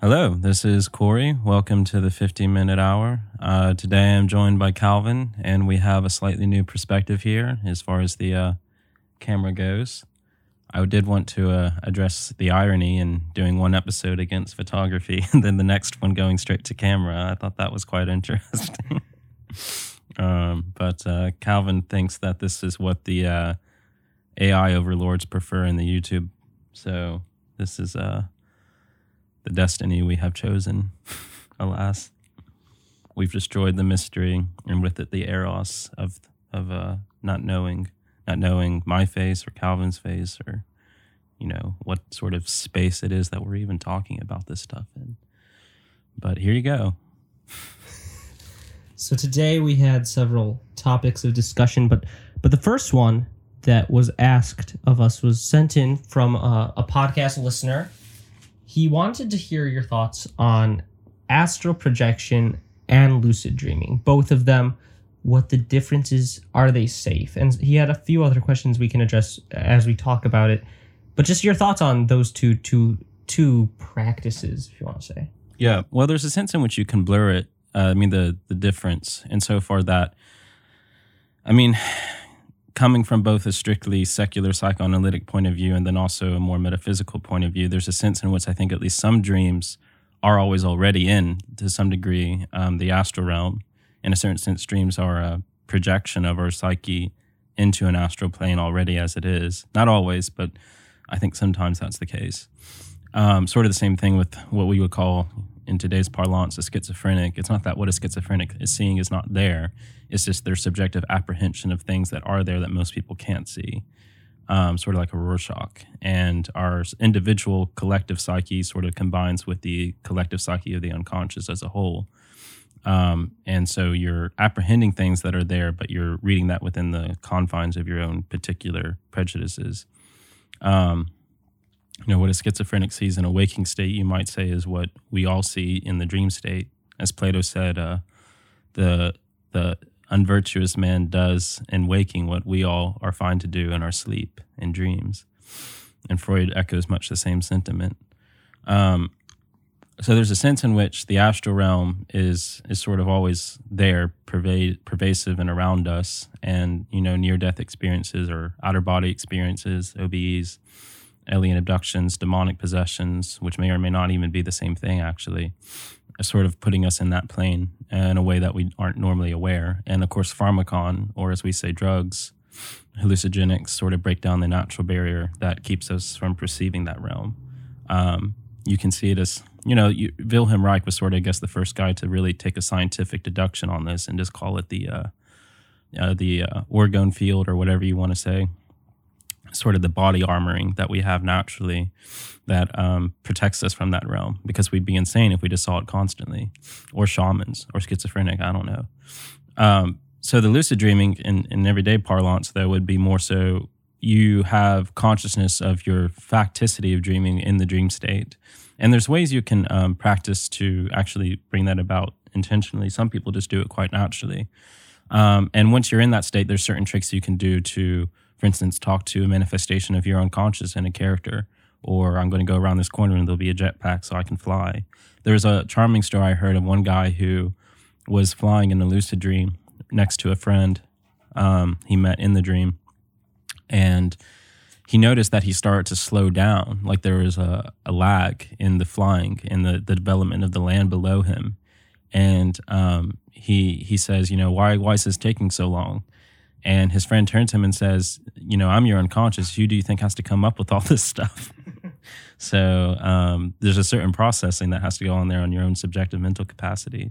Hello, this is Corey. Welcome to the 15 minute hour. Uh, today I'm joined by Calvin, and we have a slightly new perspective here as far as the uh, camera goes. I did want to uh, address the irony in doing one episode against photography and then the next one going straight to camera. I thought that was quite interesting. um, but uh, Calvin thinks that this is what the uh, AI overlords prefer in the YouTube. So this is uh, the destiny we have chosen. Alas, we've destroyed the mystery and with it the eros of of uh, not knowing, not knowing my face or Calvin's face or you know what sort of space it is that we're even talking about this stuff in. But here you go. So today we had several topics of discussion, but but the first one that was asked of us was sent in from a, a podcast listener. He wanted to hear your thoughts on astral projection and lucid dreaming, both of them. What the differences are? They safe? And he had a few other questions we can address as we talk about it. But just your thoughts on those two two two practices, if you want to say. Yeah. Well, there's a sense in which you can blur it. Uh, I mean, the the difference insofar that, I mean, coming from both a strictly secular psychoanalytic point of view and then also a more metaphysical point of view, there's a sense in which I think at least some dreams are always already in to some degree um, the astral realm. In a certain sense, dreams are a projection of our psyche into an astral plane already as it is. Not always, but I think sometimes that's the case. Um, sort of the same thing with what we would call in today's parlance a schizophrenic. It's not that what a schizophrenic is seeing is not there. It's just their subjective apprehension of things that are there that most people can't see. Um, sort of like a Rorschach. And our individual collective psyche sort of combines with the collective psyche of the unconscious as a whole. Um, and so you're apprehending things that are there, but you're reading that within the confines of your own particular prejudices. Um, you know, what a schizophrenic sees in a waking state, you might say, is what we all see in the dream state. As Plato said, uh, the the unvirtuous man does in waking what we all are fine to do in our sleep in dreams. And Freud echoes much the same sentiment. Um, so there's a sense in which the astral realm is is sort of always there, pervade, pervasive and around us, and you know near death experiences or outer body experiences, OBEs, alien abductions, demonic possessions, which may or may not even be the same thing actually, sort of putting us in that plane in a way that we aren't normally aware. And of course, pharmacon, or as we say, drugs, hallucinogenics, sort of break down the natural barrier that keeps us from perceiving that realm. Um, you can see it as you know you, Wilhelm Reich was sort of I guess the first guy to really take a scientific deduction on this and just call it the uh, uh, the uh, orgone field or whatever you want to say, sort of the body armoring that we have naturally that um, protects us from that realm because we'd be insane if we just saw it constantly, or shamans or schizophrenic. I don't know. Um, so the lucid dreaming in, in everyday parlance though would be more so you have consciousness of your facticity of dreaming in the dream state. And there's ways you can um, practice to actually bring that about intentionally. Some people just do it quite naturally. Um, and once you're in that state, there's certain tricks you can do to, for instance, talk to a manifestation of your unconscious in a character. Or I'm going to go around this corner and there'll be a jetpack so I can fly. There's a charming story I heard of one guy who was flying in a lucid dream next to a friend um, he met in the dream and he noticed that he started to slow down like there was a, a lag in the flying in the, the development of the land below him and um, he he says you know why why is this taking so long and his friend turns to him and says you know i'm your unconscious. Who do you think has to come up with all this stuff? So um, there's a certain processing that has to go on there on your own subjective mental capacity.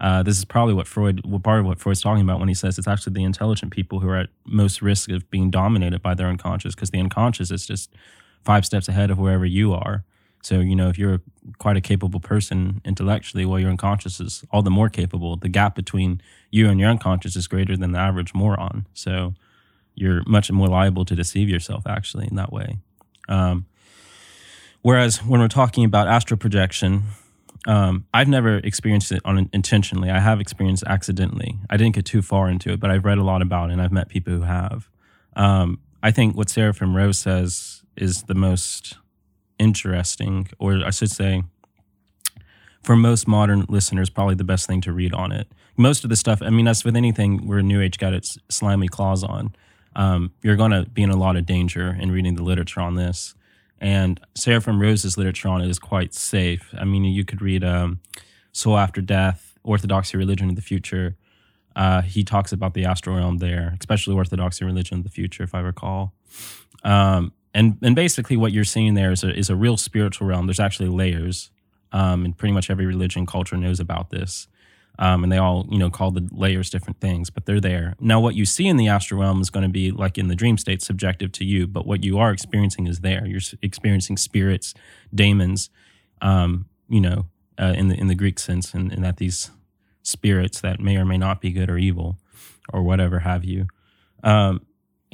Uh, this is probably what Freud, well, part of what Freud's talking about when he says it's actually the intelligent people who are at most risk of being dominated by their unconscious, because the unconscious is just five steps ahead of wherever you are. So, you know, if you're quite a capable person intellectually, well, your unconscious is all the more capable. The gap between you and your unconscious is greater than the average moron. So, you're much more liable to deceive yourself, actually, in that way. Um, whereas when we're talking about astral projection, um, I've never experienced it on intentionally. I have experienced accidentally. I didn't get too far into it, but I've read a lot about it and I've met people who have. Um, I think what Seraphim Rose says is the most interesting, or I should say, for most modern listeners, probably the best thing to read on it. Most of the stuff, I mean, that's with anything where New Age got its slimy claws on. Um, you're going to be in a lot of danger in reading the literature on this. And Seraphim Rose's literature on it is quite safe. I mean, you could read um, Soul After Death, Orthodoxy Religion of the Future. Uh, he talks about the astral realm there, especially Orthodoxy Religion of the Future, if I recall. Um, and and basically, what you're seeing there is a, is a real spiritual realm. There's actually layers, um, and pretty much every religion culture knows about this. Um, and they all, you know, call the layers different things, but they're there. Now, what you see in the astral realm is going to be like in the dream state, subjective to you, but what you are experiencing is there. You're experiencing spirits, daemons, um, you know, uh, in the in the Greek sense, and, and that these spirits that may or may not be good or evil, or whatever have you. Um,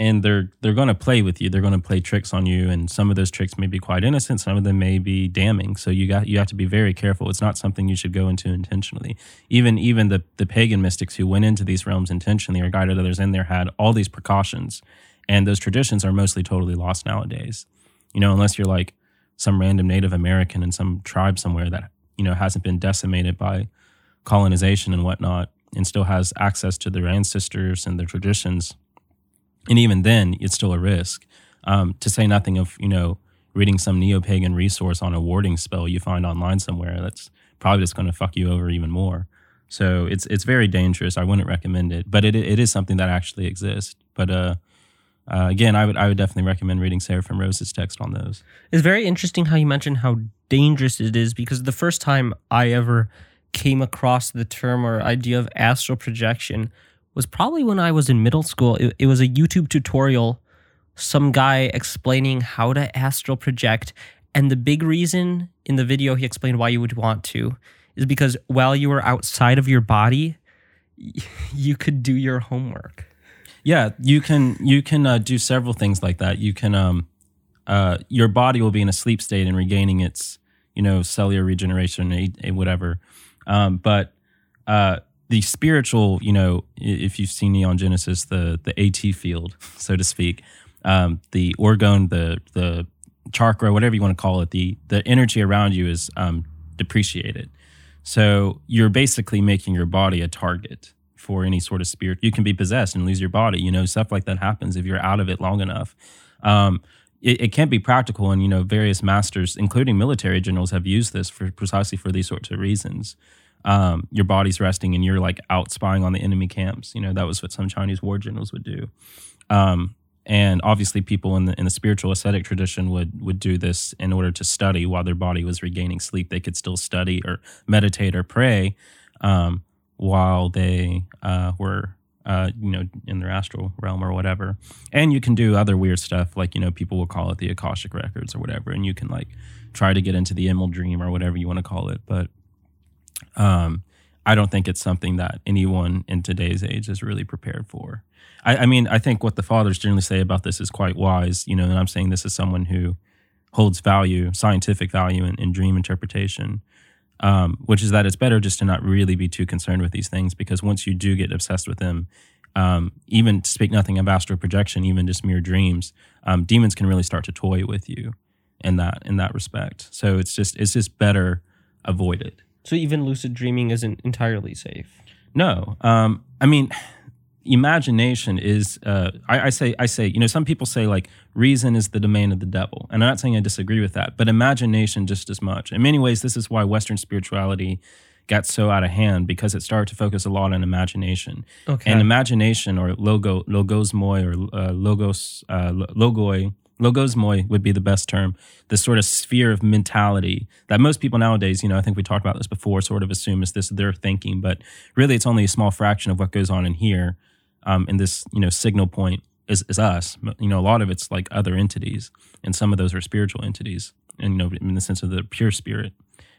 and they're they're going to play with you. They're going to play tricks on you, and some of those tricks may be quite innocent. Some of them may be damning. So you got you have to be very careful. It's not something you should go into intentionally. Even even the the pagan mystics who went into these realms intentionally or guided others in there had all these precautions, and those traditions are mostly totally lost nowadays. You know, unless you're like some random Native American in some tribe somewhere that you know hasn't been decimated by colonization and whatnot, and still has access to their ancestors and their traditions and even then, it's still a risk. Um, to say nothing of you know reading some neo pagan resource on a warding spell you find online somewhere that's probably just going to fuck you over even more. So it's it's very dangerous. I wouldn't recommend it, but it it is something that actually exists. But uh, uh, again, I would I would definitely recommend reading Seraphim Rose's text on those. It's very interesting how you mentioned how dangerous it is because the first time I ever came across the term or idea of astral projection was probably when I was in middle school. It, it was a YouTube tutorial, some guy explaining how to astral project. And the big reason in the video he explained why you would want to is because while you were outside of your body, you could do your homework. Yeah, you can you can uh, do several things like that. You can um, uh, your body will be in a sleep state and regaining its you know cellular regeneration, whatever. Um, but uh, the spiritual, you know, if you've seen Neon Genesis, the the AT field, so to speak, um, the orgone, the the chakra, whatever you want to call it, the the energy around you is um, depreciated. So you're basically making your body a target for any sort of spirit. You can be possessed and lose your body. You know, stuff like that happens if you're out of it long enough. Um, it, it can be practical, and you know, various masters, including military generals, have used this for precisely for these sorts of reasons um, your body's resting and you're like out spying on the enemy camps. You know, that was what some Chinese war generals would do. Um, and obviously, people in the in the spiritual ascetic tradition would would do this in order to study while their body was regaining sleep. They could still study or meditate or pray um, while they uh, were uh, you know, in their astral realm or whatever. And you can do other weird stuff, like, you know, people will call it the Akashic records or whatever. And you can like try to get into the emerald dream or whatever you want to call it. But um, I don't think it's something that anyone in today's age is really prepared for. I, I, mean, I think what the fathers generally say about this is quite wise, you know, and I'm saying this is someone who holds value, scientific value in, in dream interpretation, um, which is that it's better just to not really be too concerned with these things because once you do get obsessed with them, um, even to speak nothing of astral projection, even just mere dreams, um, demons can really start to toy with you in that in that respect. So it's just it's just better avoided. So even lucid dreaming isn't entirely safe. No, um, I mean, imagination is. Uh, I, I, say, I say, you know, some people say like reason is the domain of the devil, and I'm not saying I disagree with that, but imagination just as much. In many ways, this is why Western spirituality got so out of hand because it started to focus a lot on imagination. Okay. And imagination, or logo, logismoi, or uh, logos, uh, logoi, logismoi would be the best term. This sort of sphere of mentality that most people nowadays you know i think we talked about this before sort of assume is this their thinking but really it's only a small fraction of what goes on in here um, in this you know signal point is, is us. You know a lot of it's like other entities and some of those are spiritual entities and you know in the sense of the pure spirit.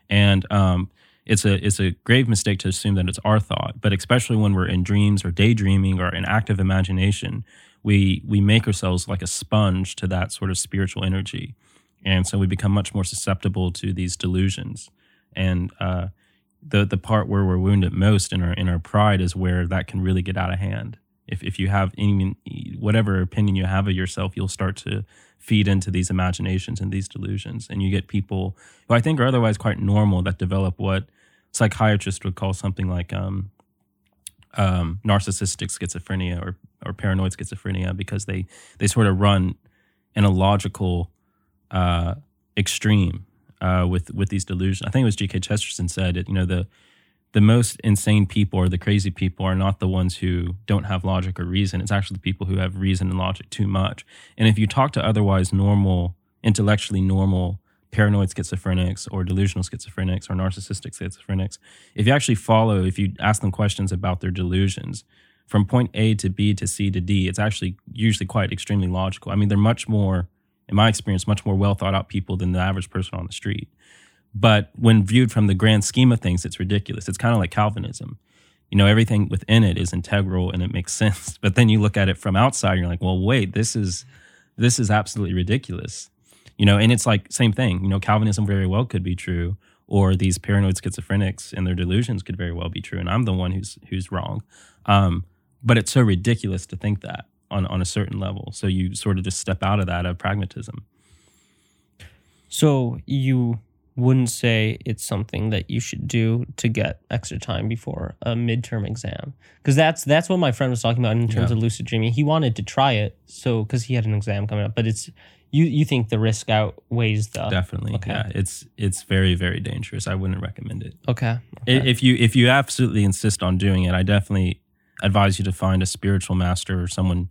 And um, it's a it's a grave mistake to assume that it's our thought but especially when we're in dreams or daydreaming or in active imagination we we make ourselves like a sponge to that sort of spiritual energy, and so we become much more susceptible to these delusions. And uh, the the part where we're wounded most in our in our pride is where that can really get out of hand. If if you have any whatever opinion you have of yourself, you'll start to feed into these imaginations and these delusions, and you get people who I think are otherwise quite normal that develop what psychiatrists would call something like um, um, narcissistic schizophrenia or or paranoid schizophrenia because they they sort of run in a logical uh, extreme uh, with with these delusions. I think it was G.K. Chesterton said it. You know the the most insane people or the crazy people are not the ones who don't have logic or reason. It's actually the people who have reason and logic too much. And if you talk to otherwise normal, intellectually normal paranoid schizophrenics or delusional schizophrenics or narcissistic schizophrenics, if you actually follow, if you ask them questions about their delusions from point A to B to C to D, it's actually usually quite extremely logical. I mean, they're much more, in my experience, much more well thought out people than the average person on the street. But when viewed from the grand scheme of things, it's ridiculous. It's kind of like Calvinism. You know, everything within it is integral and it makes sense. But then you look at it from outside, you're like, well, wait, this is this is absolutely ridiculous. You know, and it's like same thing. You know, Calvinism very well could be true, or these paranoid schizophrenics and their delusions could very well be true, and I'm the one who's who's wrong. Um, but it's so ridiculous to think that on on a certain level. So you sort of just step out of that of pragmatism. So you wouldn't say it's something that you should do to get extra time before a midterm exam because that's that's what my friend was talking about in terms Yeah. of lucid dreaming he wanted to try it so because he had an exam coming up but it's you you think the risk outweighs the Definitely, okay. yeah. It's it's very very dangerous. I wouldn't recommend it. okay, okay. If you if you absolutely insist on doing it, I definitely advise you to find a spiritual master or someone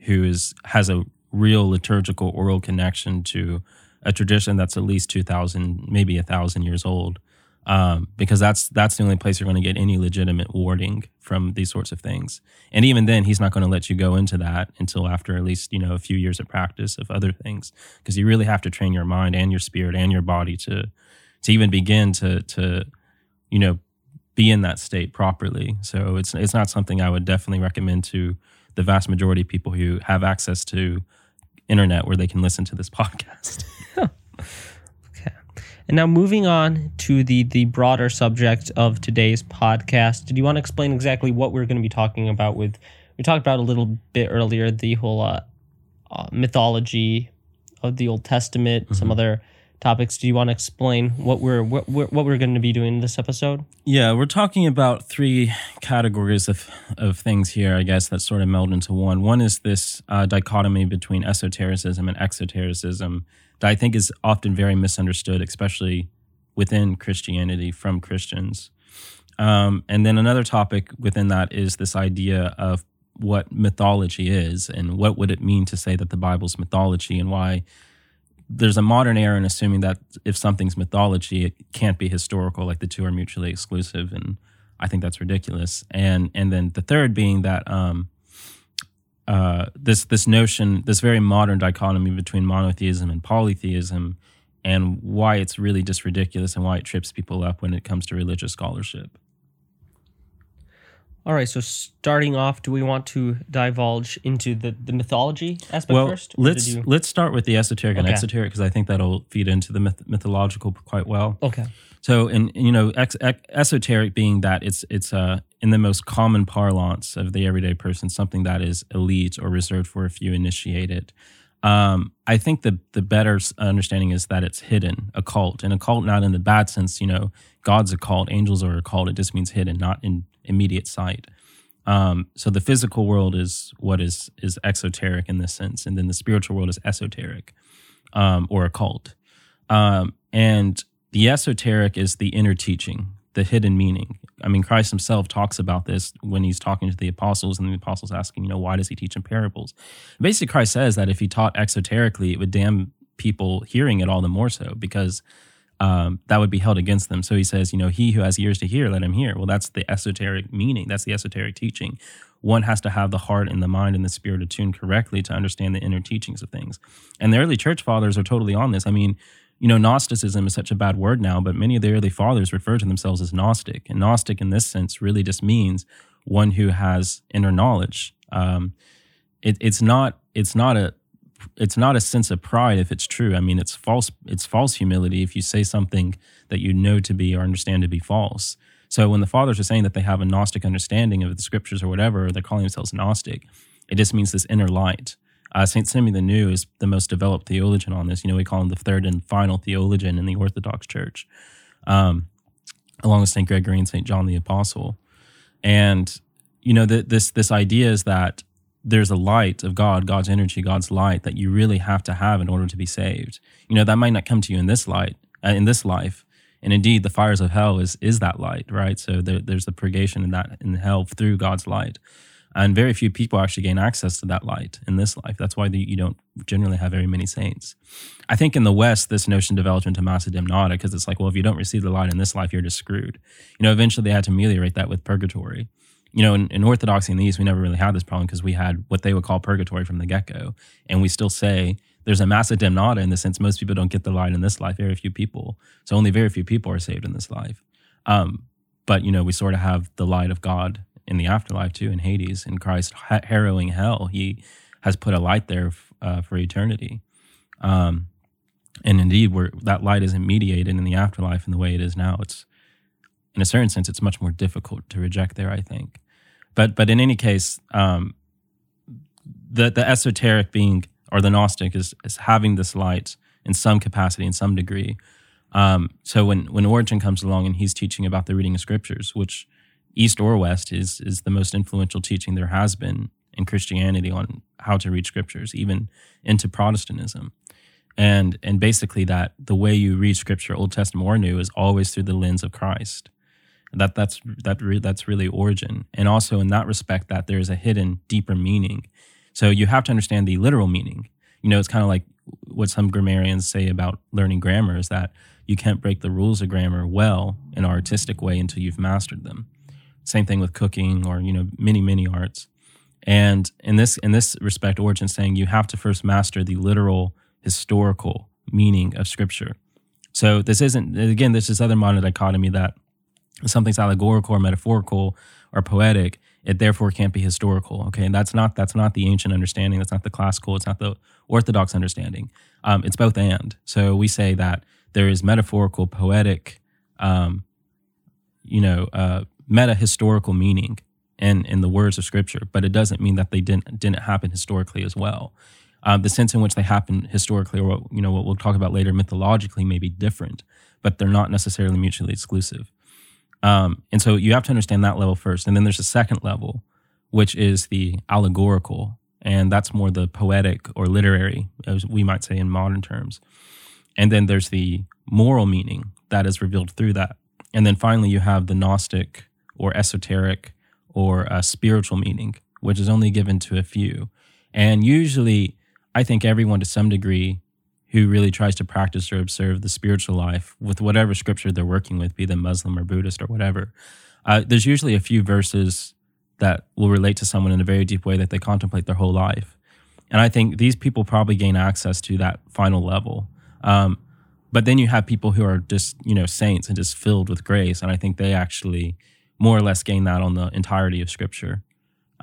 who is has a real liturgical oral connection to a tradition that's at least two thousand, maybe a thousand years old, um, because that's that's the only place you're going to get any legitimate warding from these sorts of things. And even then, he's not going to let you go into that until after at least you know a few years of practice of other things, because you really have to train your mind and your spirit and your body to to even begin to to you know be in that state properly. So it's it's not something I would definitely recommend to the vast majority of people who have access to internet where they can listen to this podcast. Okay. And now moving on to the the broader subject of today's podcast. Did you want to explain exactly what we're going to be talking about with we talked about a little bit earlier the whole uh, uh, mythology of the Old Testament, some other topics. Do you want to explain what we're what we're, what we're going to be doing in this episode? Yeah, we're talking about three categories of, of things here, I guess, that sort of meld into one. One is this uh, dichotomy between esotericism and exotericism that I think is often very misunderstood, especially within Christianity from Christians. Um, and then another topic within that is this idea of what mythology is and what would it mean to say that the Bible's mythology and why there's a modern error in assuming that if something's mythology, it can't be historical, like the two are mutually exclusive, and I think that's ridiculous. And and then the third being that um, uh, this this notion, this very modern dichotomy between monotheism and polytheism, and why it's really just ridiculous and why it trips people up when it comes to religious scholarship. All right, so starting off, do we want to divulge into the, the mythology aspect well, first? let's you- let's start with the esoteric and Okay. exoteric because I think that'll feed into the myth- mythological quite well. Okay. So, in you know, ex- ex- esoteric being that it's it's uh, in the most common parlance of the everyday person, something that is elite or reserved for a few initiated. Um, I think the the better understanding is that it's hidden, occult, and occult not in the bad sense. You know, God's occult, angels are occult. It just means hidden, not in immediate sight. Um, so the physical world is what is is exoteric in this sense, and then the spiritual world is esoteric um, or occult. Um, and the esoteric is the inner teaching, the hidden meaning. I mean, Christ himself talks about this when he's talking to the apostles, and the apostles asking, you know, why does he teach in parables? Basically, Christ says that if he taught exoterically, it would damn people hearing it all the more so because um, that would be held against them. So he says, you know, he who has ears to hear, let him hear. Well, that's the esoteric meaning. That's the esoteric teaching. One has to have the heart and the mind and the spirit attuned correctly to understand the inner teachings of things. And the early church fathers are totally on this. I mean, you know, Gnosticism is such a bad word now, but many of the early fathers refer to themselves as Gnostic. And Gnostic in this sense really just means one who has inner knowledge. Um, it, it's not it's not a it's not a sense of pride if it's true. I mean, it's false. It's false humility if you say something that you know to be or understand to be false. So when the fathers are saying that they have a Gnostic understanding of the scriptures or whatever, they're calling themselves Gnostic, it just means this inner light. Uh, Saint Simeon the New is the most developed theologian on this. You know, we call him the third and final theologian in the Orthodox Church. Um, along with St. Gregory and St. John the Apostle. And, you know, the, this, this idea is that there's a light of God, God's energy, God's light that you really have to have in order to be saved. You know, that might not come to you in this light, uh, in this life. And indeed, the fires of hell is is that light, right? So there, there's the purgation in that in hell through God's light, and very few people actually gain access to that light in this life. That's why the, you don't generally have very many saints. I think in the West, this notion developed into massa damnata because it's like, well, if you don't receive the light in this life, you're just screwed. You know, eventually they had to ameliorate that with purgatory you know, in, in, Orthodoxy in the East, we never really had this problem because we had what they would call purgatory from the get go. And we still say there's a massa damnata in the sense most people don't get the light in this life, very few people. So only very few people are saved in this life. Um, but, you know, we sort of have the light of God in the afterlife too, in Hades, in Christ ha- harrowing hell. He has put a light there f- uh, for eternity. Um, and indeed, that light isn't mediated in the afterlife in the way it is now. It's, in a certain sense, it's much more difficult to reject there, I think. But but in any case, um, the the esoteric being or the Gnostic is is having this light in some capacity, in some degree. Um, so when when Origen comes along and he's teaching about the reading of scriptures, which East or West is is the most influential teaching there has been in Christianity on how to read scriptures, even into Protestantism. And and basically that the way you read scripture, Old Testament or New, is always through the lens of Christ. That that's that re, that's really Origen, and also in that respect that there is a hidden deeper meaning. So you have to understand the literal meaning. You know, it's kind of like what some grammarians say about learning grammar is that you can't break the rules of grammar well in an artistic way until you've mastered them. Same thing with cooking or you know many many arts. And in this in this respect, Origen saying you have to first master the literal historical meaning of Scripture. So this isn't again this is other modern dichotomy that something's allegorical or metaphorical or poetic, it therefore can't be historical. Okay, and that's not that's not the ancient understanding. That's not the classical. It's not the orthodox understanding. Um, it's both and. So we say that there is metaphorical, poetic, um, you know, uh, meta historical meaning in in the words of Scripture, but it doesn't mean that they didn't didn't happen historically as well. Um, the sense in which they happen historically, or what, you know, what we'll talk about later, mythologically, may be different, but they're not necessarily mutually exclusive. Um, and so you have to understand that level first. And then there's a second level, which is the allegorical. And that's more the poetic or literary, as we might say in modern terms. And then there's the moral meaning that is revealed through that. And then finally, you have the Gnostic or esoteric or uh, spiritual meaning, which is only given to a few. And usually, I think everyone to some degree who really tries to practice or observe the spiritual life with whatever scripture they're working with, be them Muslim or Buddhist or whatever. Uh, there's usually a few verses that will relate to someone in a very deep way that they contemplate their whole life. And I think these people probably gain access to that final level. Um, but then you have people who are just, you know, saints and just filled with grace. And I think they actually more or less gain that on the entirety of scripture.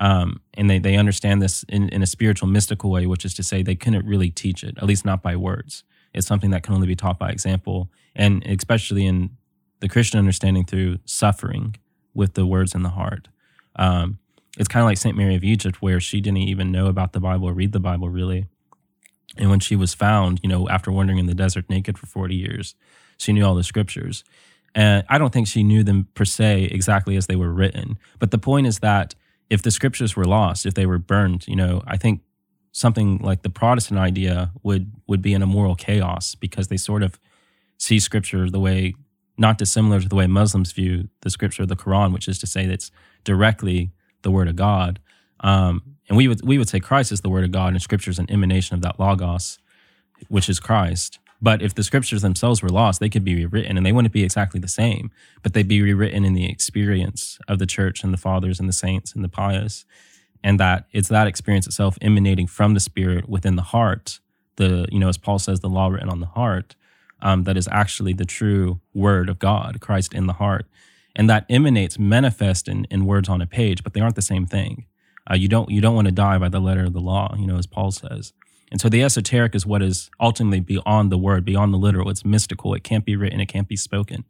Um, and they, they understand this in, in a spiritual, mystical way, which is to say they couldn't really teach it, at least not by words. It's something that can only be taught by example, and especially in the Christian understanding through suffering with the words in the heart. Um, it's kind of like St. Mary of Egypt, where she didn't even know about the Bible or read the Bible really. And when she was found, you know, after wandering in the desert naked for 40 years, she knew all the scriptures. And I don't think she knew them per se exactly as they were written. But the point is that if the scriptures were lost, if they were burned, you know, I think something like the Protestant idea would would be in a moral chaos because they sort of see scripture the way not dissimilar to the way Muslims view the scripture of the Quran, which is to say that it's directly the word of God. Um, and we would we would say Christ is the word of God, and scripture is an emanation of that logos, which is Christ. But if the scriptures themselves were lost, they could be rewritten and they wouldn't be exactly the same, but they'd be rewritten in the experience of the church and the fathers and the saints and the pious. And that it's that experience itself emanating from the spirit within the heart, the, you know, as Paul says, the law written on the heart, um, that is actually the true word of God, Christ in the heart. And that emanates manifest in, in words on a page, but they aren't the same thing. Uh, you don't you don't want to die by the letter of the law, you know, as Paul says. And so the esoteric is what is ultimately beyond the word, beyond the literal. It's mystical. It can't be written. It can't be spoken.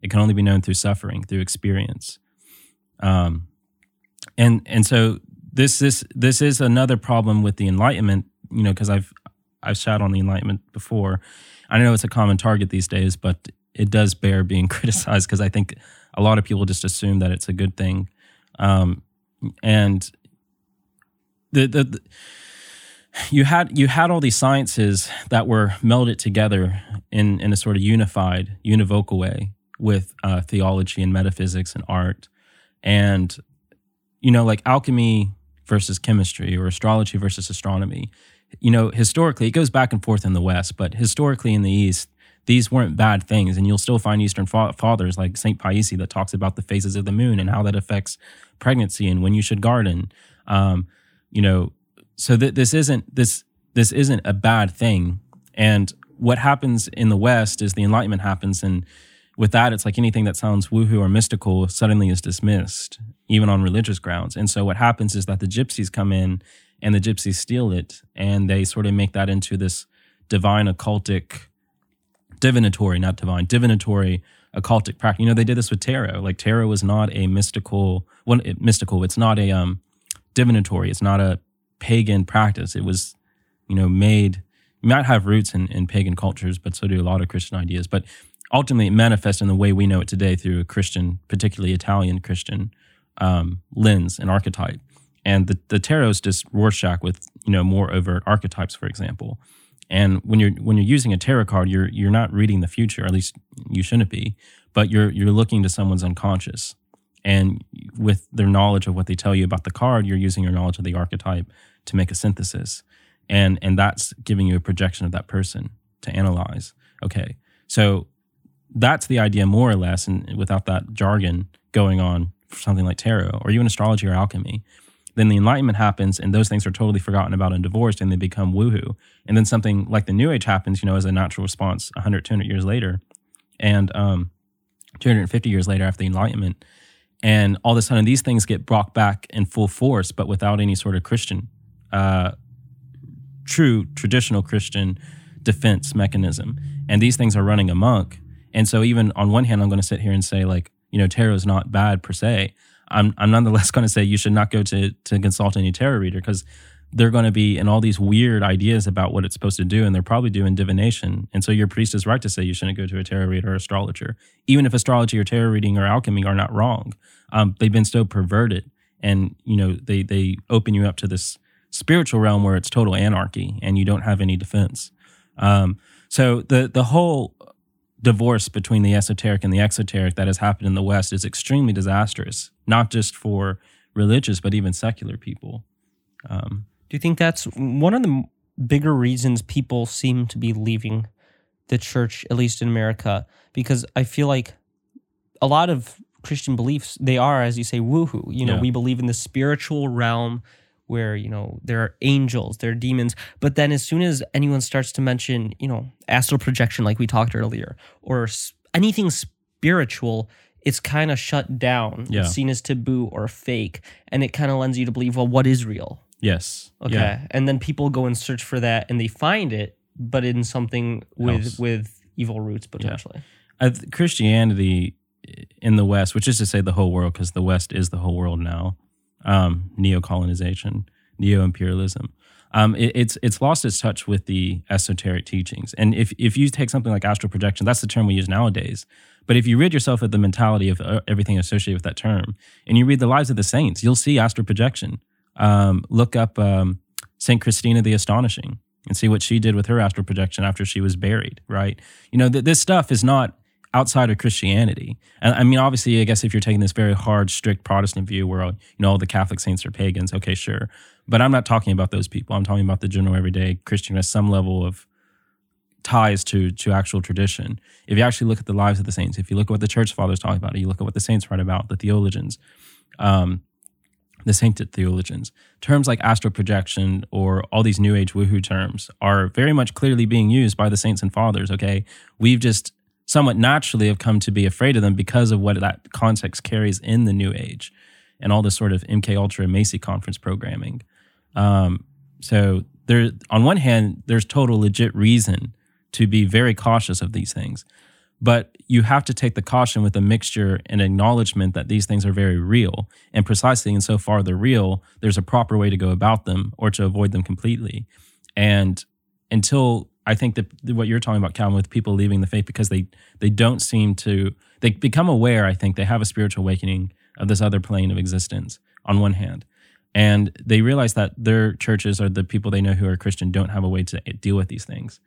It can only be known through suffering, through experience. Um, and and so this this this is another problem with the Enlightenment. You know, because I've I've shot on the Enlightenment before. I know it's a common target these days, but it does bear being criticized because I think a lot of people just assume that it's a good thing, um, and the, the the you had you had all these sciences that were melded together in in a sort of unified, univocal way with uh, theology and metaphysics and art, and you know, like alchemy versus chemistry or astrology versus astronomy. You know, historically, it goes back and forth in the West, but historically in the East, these weren't bad things. And you'll still find Eastern fa- fathers like St. Paisi that talks about the phases of the moon and how that affects pregnancy and when you should garden. Um, you know, so this isn't this this isn't a bad thing. And what happens in the West is the Enlightenment happens, and with that, it's like anything that sounds woohoo or mystical suddenly is dismissed, even on religious grounds. And so what happens is that the gypsies come in and the gypsies steal it, and they sort of make that into this divine occultic, divinatory, not divine, divinatory occultic practice. You know, they did this with tarot. Like tarot was not a mystical, well, it, mystical. It's not a um, divinatory. It's not a pagan practice. It was, you know, made. It might have roots in, in pagan cultures, but so do a lot of Christian ideas. But ultimately, it manifests in the way we know it today through a Christian, particularly Italian Christian um, lens and archetype. And the the tarot is just Rorschach with you know more overt archetypes, for example. And when you're when you're using a tarot card, you're you're not reading the future, at least you shouldn't be, but you're you're looking to someone's unconscious. And with their knowledge of what they tell you about the card, you're using your knowledge of the archetype to make a synthesis. And and that's giving you a projection of that person to analyze. Okay. So that's the idea more or less, and without that jargon going on for something like tarot or even astrology or alchemy. Then the enlightenment happens and those things are totally forgotten about and divorced and they become woohoo. And then something like the new age happens, you know, as a natural response 100, 200 years later. And um, 250 years later after the enlightenment. And all of a sudden these things get brought back in full force, but without any sort of Christian, uh, true traditional Christian defense mechanism. And these things are running amok. And so even on one hand, I'm going to sit here and say like, you know, tarot is not bad per se. I'm, I'm nonetheless going to say you should not go to, to consult any tarot reader because they're going to be in all these weird ideas about what it's supposed to do, and they're probably doing divination. And so your priest is right to say you shouldn't go to a tarot reader or astrologer, even if astrology or tarot reading or alchemy are not wrong. Um, they've been so perverted, and you know they they open you up to this spiritual realm where it's total anarchy, and you don't have any defense. Um, so the the whole divorce between the esoteric and the exoteric that has happened in the West is extremely disastrous, not just for religious, but even secular people. Um, Do you think that's one of the bigger reasons people seem to be leaving the church, at least in America? Because I feel like a lot of Christian beliefs, they are, as you say, woohoo. You know, Yeah. we believe in the spiritual realm where, you know, there are angels, there are demons. But then as soon as anyone starts to mention, you know, astral projection, like we talked earlier, or anything spiritual, it's kind of shut down. Yeah. It's seen as taboo or fake. And it kind of lends you to believe, well, what is real? Yes. Okay. Yeah. And then people go and search for that and they find it, but in something with Else. with evil roots potentially. I th- Christianity in the West, which is to say the whole world, because the West is the whole world now, um, neo colonization, neo imperialism. Um, it, it's it's lost its touch with the esoteric teachings. And if if you take something like astral projection, that's the term we use nowadays. But if you rid yourself of the mentality of uh, everything associated with that term, and you read the lives of the saints, you'll see astral projection. Um, look up um, Saint Christina the Astonishing and see what she did with her astral projection after she was buried. Right? You know, th- this stuff is not outside of Christianity. And I mean, obviously, I guess if you're taking this very hard, strict Protestant view where, you know, all the Catholic saints are pagans, okay, sure. But I'm not talking about those people. I'm talking about the general everyday Christian has some level of ties to to actual tradition. If you actually look at the lives of the saints, if you look at what the church fathers talk about, you look at what the saints write about, the theologians, um, the sainted theologians, terms like astral projection or all these new age woohoo terms are very much clearly being used by the saints and fathers. Okay. We've just somewhat naturally have come to be afraid of them because of what that context carries in the new age and all this sort of MK Ultra and Macy conference programming. Um, so there, on one hand, there's total legit reason to be very cautious of these things, but you have to take the caution with a mixture and acknowledgement that these things are very real, and precisely insofar they're real, there's a proper way to go about them or to avoid them completely. And until I think that what you're talking about, Calvin, with people leaving the faith because they they don't seem to they become aware. I think they have a spiritual awakening of this other plane of existence on one hand, and they realize that their churches or the people they know who are Christian don't have a way to eh, deal with these things,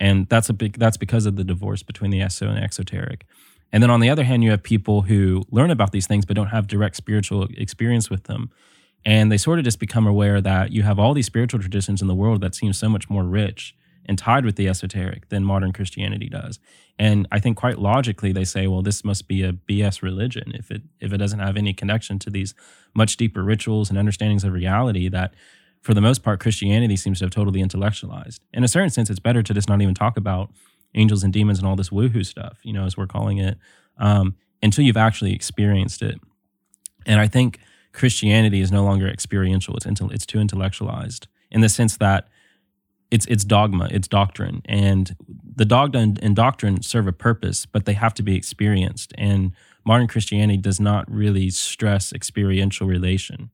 and that's a big that's because of the divorce between the eso and exoteric. And then on the other hand, you have people who learn about these things but don't have direct spiritual experience with them. And they sort of just become aware that you have all these spiritual traditions in the world that seem so much more rich and tied with the esoteric than modern Christianity does. And I think quite logically they say, well, this must be a BS religion if it if it doesn't have any connection to these much deeper rituals and understandings of reality that for the most part Christianity seems to have totally intellectualized. In a certain sense, it's better to just not even talk about angels and demons and all this woohoo stuff, you know, as we're calling it, um, until you've actually experienced it. And I think Christianity is no longer experiential; it's intel- it's too intellectualized in the sense that it's it's dogma, it's doctrine, and the dogma and, and doctrine serve a purpose, but they have to be experienced. And modern Christianity does not really stress experiential relation.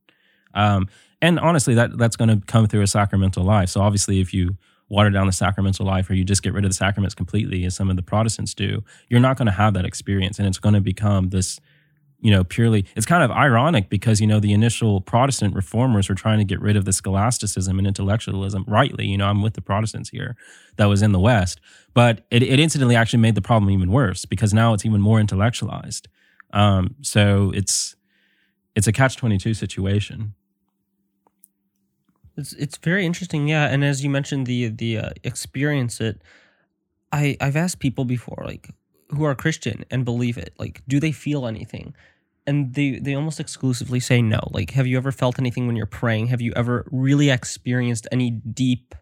Um, and honestly, that that's going to come through a sacramental life. So obviously, if you water down the sacramental life or you just get rid of the sacraments completely, as some of the Protestants do, you're not going to have that experience. And it's going to become this, you know, purely, it's kind of ironic because, you know, the initial Protestant reformers were trying to get rid of the scholasticism and intellectualism, rightly. You know, I'm with the Protestants here that was in the West. But it, it incidentally actually made the problem even worse because now it's even more intellectualized. Um, so it's, it's a catch 22 situation. It's it's very interesting, yeah. And as you mentioned, the the uh, experience it. I I've asked people before, like who are Christian and believe it, like do they feel anything? And they they almost exclusively say no. Like, have you ever felt anything when you're praying? Have you ever really experienced any deep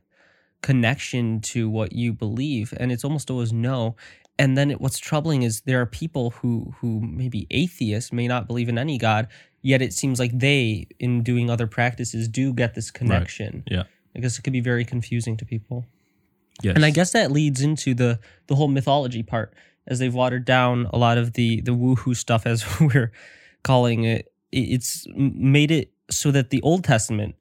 connection to what you believe? And it's almost always no. And then it, what's troubling is there are people who who maybe atheists may not believe in any god, yet it seems like they in doing other practices do get this connection right. yeah i guess it could be very confusing to people yes. and i guess that leads into the the whole mythology part as they've watered down a lot of the the woohoo stuff as we're calling it it's made it so that the old testament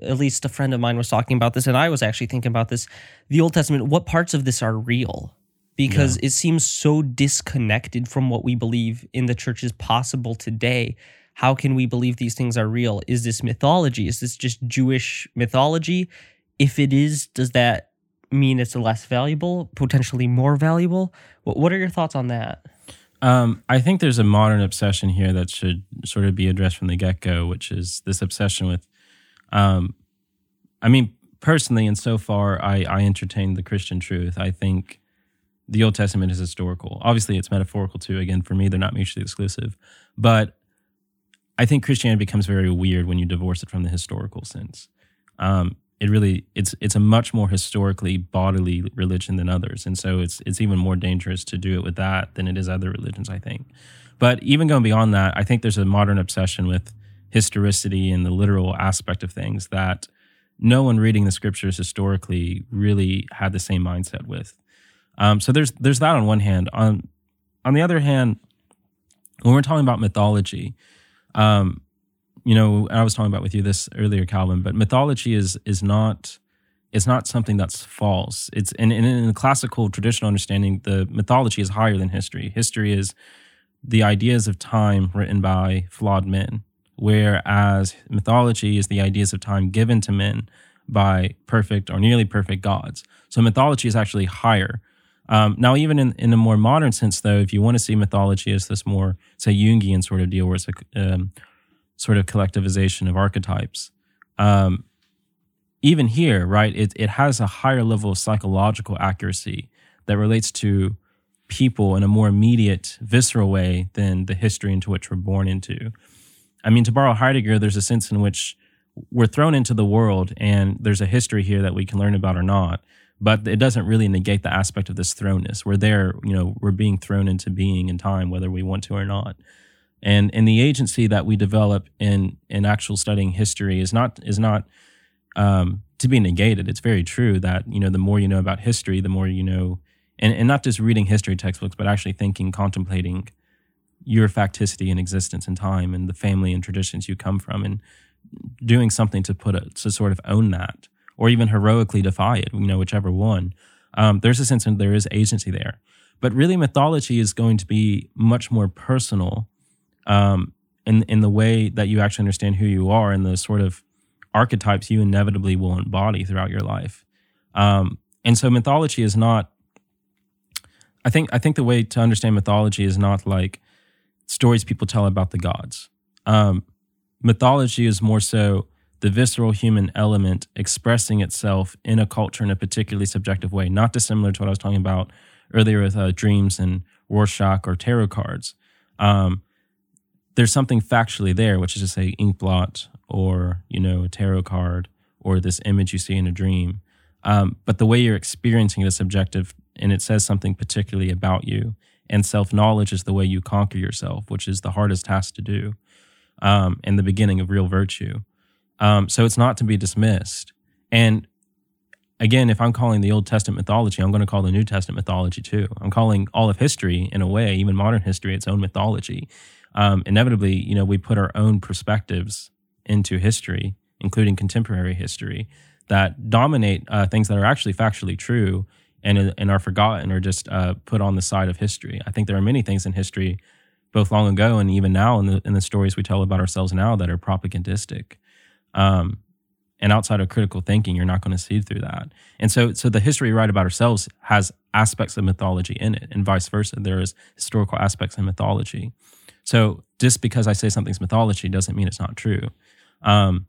at least a friend of mine was talking about this and i was actually thinking about this the old testament what parts of this are real because yeah. it seems so disconnected from what we believe in the church is possible today how can we believe these things are real? Is this mythology? Is this just Jewish mythology? If it is, does that mean it's less valuable, potentially more valuable? What, are your thoughts on that? Um, I think there's a modern obsession here that should sort of be addressed from the get go, which is this obsession with, um, I mean, personally, and so far, I, I entertain the Christian truth. I think the Old Testament is historical. Obviously, it's metaphorical too. Again, for me, they're not mutually exclusive. But I think Christianity becomes very weird when you divorce it from the historical sense. Um, it really it's it's a much more historically bodily religion than others, and so it's it's even more dangerous to do it with that than it is other religions. I think, but even going beyond that, I think there's a modern obsession with historicity and the literal aspect of things that no one reading the scriptures historically really had the same mindset with. Um, so there's there's that on one hand. On on the other hand, when we're talking about mythology, um, you know, I was talking about with you this earlier, Calvin, but mythology is is not it's not something that's false. It's in, in, in the classical traditional understanding, the mythology is higher than history. History is the ideas of time written by flawed men, whereas mythology is the ideas of time given to men by perfect or nearly perfect gods. So mythology is actually higher. Um, now, even in, in a more modern sense, though, if you want to see mythology as this more, say, Jungian sort of deal, where it's a um, sort of collectivization of archetypes, um, even here, right, it, it has a higher level of psychological accuracy that relates to people in a more immediate, visceral way than the history into which we're born into. I mean, to borrow Heidegger, there's a sense in which we're thrown into the world and there's a history here that we can learn about or not but it doesn't really negate the aspect of this thrownness. We're there, you know, we're being thrown into being in time, whether we want to or not. And and the agency that we develop in in actual studying history is not is not um, to be negated. It's very true that you know the more you know about history, the more you know, and and not just reading history textbooks, but actually thinking, contemplating your facticity and existence and time, and the family and traditions you come from, and doing something to put it to sort of own that or even heroically defy it, you know, whichever one. Um, there's a sense that there is agency there, but really mythology is going to be much more personal um, in in the way that you actually understand who you are and the sort of archetypes you inevitably will embody throughout your life. Um, and so mythology is not. I think I think the way to understand mythology is not like stories people tell about the gods. Um, mythology is more so the visceral human element expressing itself in a culture in a particularly subjective way, not dissimilar to what I was talking about earlier with uh, dreams and Rorschach or tarot cards. Um, there's something factually there, which is to say ink blot or, you know, a tarot card or this image you see in a dream. Um, but the way you're experiencing it is subjective and it says something particularly about you. And self knowledge is the way you conquer yourself, which is the hardest task to do um, and the beginning of real virtue. Um, so it's not to be dismissed. And again, if I'm calling the Old Testament mythology, I'm going to call the New Testament mythology too. I'm calling all of history, in a way, even modern history, its own mythology. Um, inevitably, you know, we put our own perspectives into history, including contemporary history, that dominate uh, things that are actually factually true and and are forgotten or just uh, put on the side of history. I think there are many things in history, both long ago and even now in the in the stories we tell about ourselves now, that are propagandistic. Um, and outside of critical thinking, you're not going to see through that. And so, so the history we write about ourselves has aspects of mythology in it, and vice versa. There is historical aspects in mythology. So just because I say something's mythology doesn't mean it's not true. Um,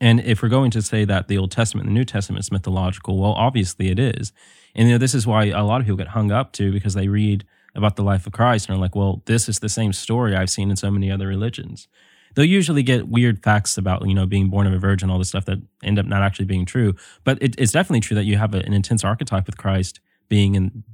and if we're going to say that the Old Testament and the New Testament is mythological, well, obviously it is. And you know, this is why a lot of people get hung up to because they read about the life of Christ and are like, well, this is the same story I've seen in so many other religions they'll usually get weird facts about you know being born of a virgin, all this stuff that end up not actually being true. But it, it's definitely true that you have a, an intense archetype with Christ being in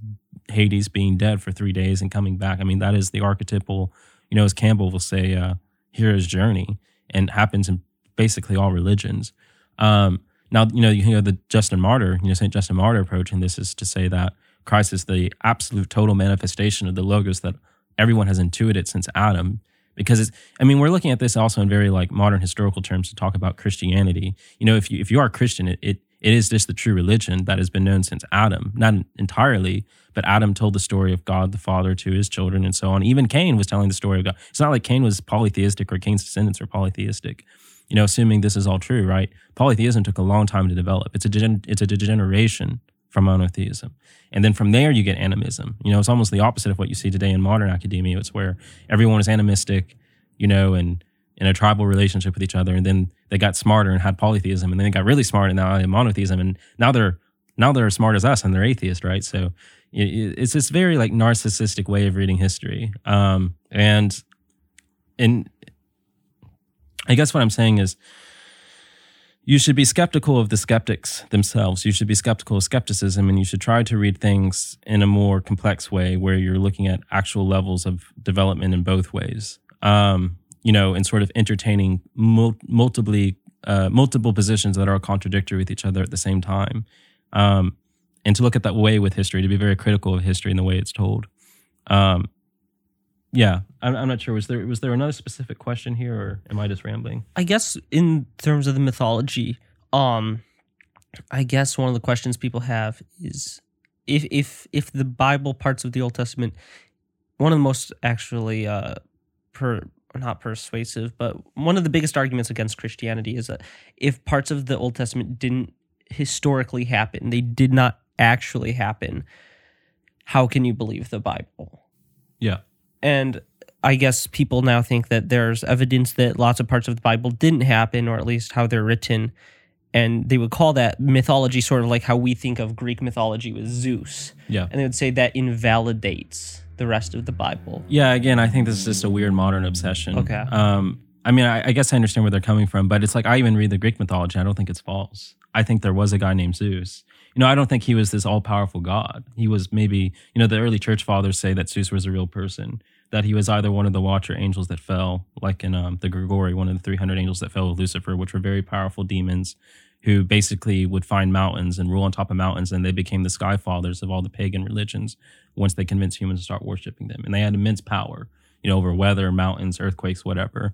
Hades, being dead for three days and coming back. I mean, that is the archetypal. You know, as Campbell will say, uh, hero's journey, and happens in basically all religions. Um, now, you know, you know the Justin Martyr, you know, Saint Justin Martyr approach, and this is to say that Christ is the absolute total manifestation of the logos that everyone has intuited since Adam because it's i mean we're looking at this also in very like modern historical terms to talk about christianity. You know if you if you are christian it, it it is just the true religion that has been known since adam. Not entirely but adam told the story of god the father to his children and so on. Even cain was telling the story of god. It's not like cain was polytheistic or cain's descendants were polytheistic. You know assuming this is all true right? Polytheism took a long time to develop. It's a it's a degeneration from monotheism. And then from there, you get animism. You know, it's almost the opposite of what you see today in modern academia. It's where everyone is animistic, you know, and in a tribal relationship with each other. And then they got smarter and had polytheism, and then they got really smart and now they have monotheism. And now they're now they're as smart as us and they're atheist, right? So it's this very like narcissistic way of reading history. Um, and and I guess what I'm saying is you should be skeptical of the skeptics themselves. You should be skeptical of skepticism and you should try to read things in a more complex way where you're looking at actual levels of development in both ways. Um, you know, and sort of entertaining mul- multiply, uh, multiple positions that are contradictory with each other at the same time. Um, and to look at that way with history, to be very critical of history and the way it's told. Um, yeah, I'm, I'm not sure. Was there was there another specific question here, or am I just rambling? I guess in terms of the mythology, um, I guess one of the questions people have is if if if the Bible parts of the Old Testament, one of the most actually uh, per not persuasive, but one of the biggest arguments against Christianity is that if parts of the Old Testament didn't historically happen, they did not actually happen. How can you believe the Bible? Yeah. And I guess people now think that there's evidence that lots of parts of the Bible didn't happen, or at least how they're written. And they would call that mythology sort of like how we think of Greek mythology with Zeus. Yeah. And they would say that invalidates the rest of the Bible. Yeah, again, I think this is just a weird modern obsession. Okay. Um, I mean, I, I guess I understand where they're coming from, but it's like I even read the Greek mythology. I don't think it's false. I think there was a guy named Zeus. You know, I don't think he was this all powerful God. He was maybe, you know, the early church fathers say that Zeus was a real person that he was either one of the watcher angels that fell, like in um, the Grigori, one of the 300 angels that fell with Lucifer, which were very powerful demons who basically would find mountains and rule on top of mountains. And they became the sky fathers of all the pagan religions once they convinced humans to start worshiping them. And they had immense power, you know, over weather, mountains, earthquakes, whatever.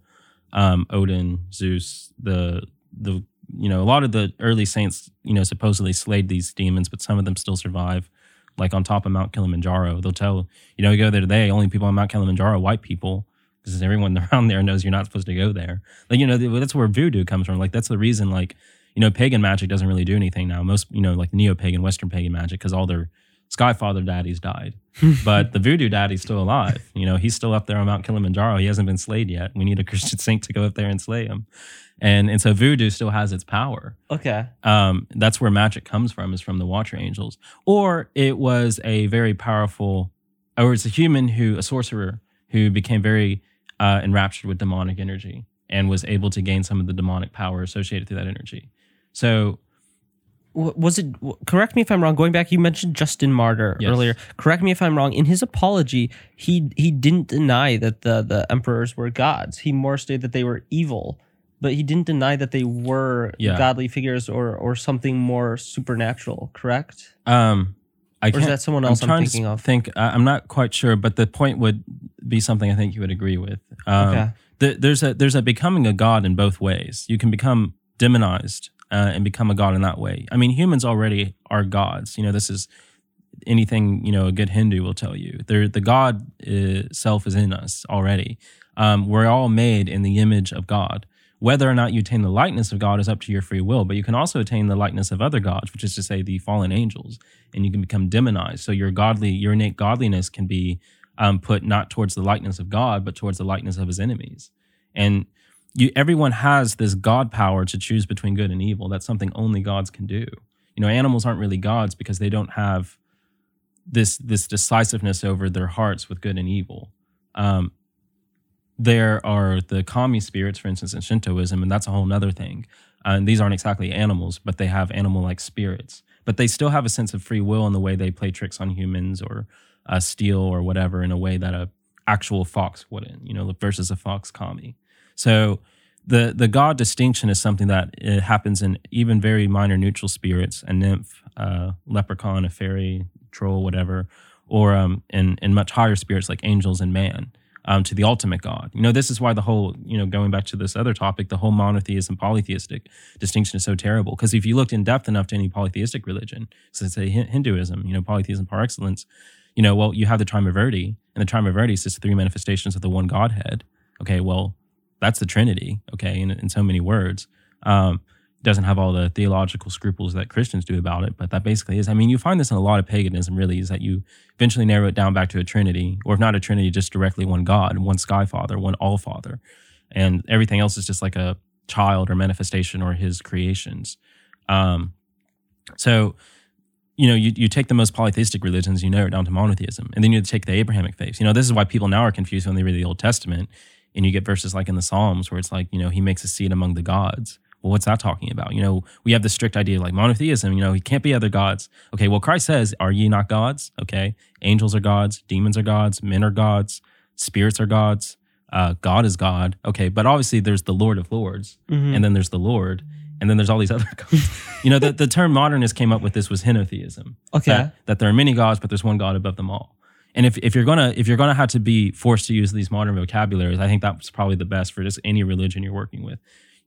Um, Odin, Zeus, the the you know, a lot of the early saints, you know, supposedly slayed these demons, but some of them still survive. Like on top of Mount Kilimanjaro, they'll tell you know you go there today. Only people on Mount Kilimanjaro are white people because everyone around there knows you're not supposed to go there. Like you know that's where voodoo comes from. Like that's the reason. Like you know pagan magic doesn't really do anything now. Most you know like neo pagan, Western pagan magic because all their Skyfather Daddy's died, but the voodoo daddy's still alive. You know, he's still up there on Mount Kilimanjaro. He hasn't been slayed yet. We need a Christian saint to go up there and slay him. And and so voodoo still has its power. Okay. Um, that's where magic comes from, is from the Watcher Angels. Or it was a very powerful, or it's a human who, a sorcerer who became very uh, enraptured with demonic energy and was able to gain some of the demonic power associated through that energy. So was it correct me if i'm wrong going back you mentioned justin martyr yes. earlier correct me if i'm wrong in his apology he he didn't deny that the the emperors were gods he more stated that they were evil but he didn't deny that they were yeah. godly figures or or something more supernatural correct um I or is that someone else I'm, I'm thinking of? Think I'm not quite sure, but the point would be something I think you would agree with. Um, okay. The, there's a there's a becoming a god in both ways. You can become demonized uh, and become a god in that way. I mean, humans already are gods. You know, this is anything you know a good Hindu will tell you. They're, the God itself is in us already. Um, we're all made in the image of God. Whether or not you attain the likeness of God is up to your free will, but you can also attain the likeness of other gods, which is to say the fallen angels, and you can become demonized. So your godly, your innate godliness can be um, put not towards the likeness of God, but towards the likeness of his enemies. And you everyone has this god power to choose between good and evil. That's something only gods can do. You know animals aren't really gods because they don't have this this decisiveness over their hearts with good and evil. Um, there are the kami spirits for instance in shintoism and that's a whole other thing. Uh, and these aren't exactly animals but they have animal like spirits. But they still have a sense of free will in the way they play tricks on humans or uh, steal or whatever in a way that a actual fox wouldn't you know versus a fox kami so the the god distinction is something that it happens in even very minor neutral spirits, a nymph, uh, leprechaun, a fairy, troll, whatever, or um, in in much higher spirits like angels and man. Um, to the ultimate God. You know, this is why the whole, you know, going back to this other topic, the whole monotheism polytheistic distinction is so terrible. Because if you looked in depth enough to any polytheistic religion, so say Hinduism, you know, polytheism par excellence, you know, well, you have the Trimurti, and the Trimurti is just three manifestations of the one Godhead. Okay, well, that's the Trinity, okay, in, in so many words. Um, doesn't have all the theological scruples that Christians do about it, but that basically is. I mean, you find this in a lot of paganism, really, is that you eventually narrow it down back to a Trinity, or if not a Trinity, just directly one God, one Sky Father, one All Father, and everything else is just like a child or manifestation or His creations. Um, so, you know, you, you take the most polytheistic religions, you narrow it down to monotheism, and then you take the Abrahamic faiths. You know, this is why people now are confused when they read the Old Testament and you get verses like in the Psalms where it's like, you know, he makes a seat among the gods. Well, what's that talking about? You know, we have this strict idea like monotheism, you know, he can't be other gods. Okay, well, Christ says, Are ye not gods? Okay, angels are gods, demons are gods, men are gods, spirits are gods, uh, God is God. Okay, but obviously there's the Lord of Lords, mm-hmm. and then there's the Lord, and then there's all these other gods. you know, the, the term modernist came up with this was henotheism. Okay. That, that there are many gods, but there's one God above them all. And if, if you're gonna if you're gonna have to be forced to use these modern vocabularies, I think that's probably the best for just any religion you're working with.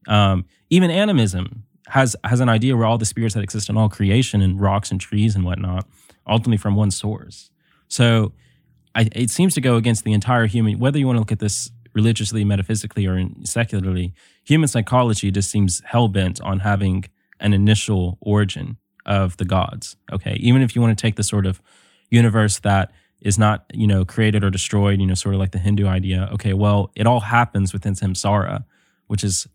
Um, even animism has has an idea where all the spirits that exist in all creation and rocks and trees and whatnot, ultimately from one source. So I, it seems to go against the entire human. Whether you want to look at this religiously, metaphysically, or secularly, human psychology just seems hell bent on having an initial origin of the gods. Okay, even if you want to take the sort of universe that is not you know created or destroyed you know sort of like the hindu idea. Okay well it all happens within samsara which is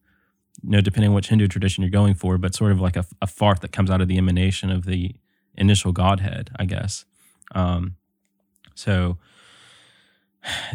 you know depending on which hindu tradition you're going for but sort of like a, a fart that comes out of the emanation of the initial godhead i guess. Um, so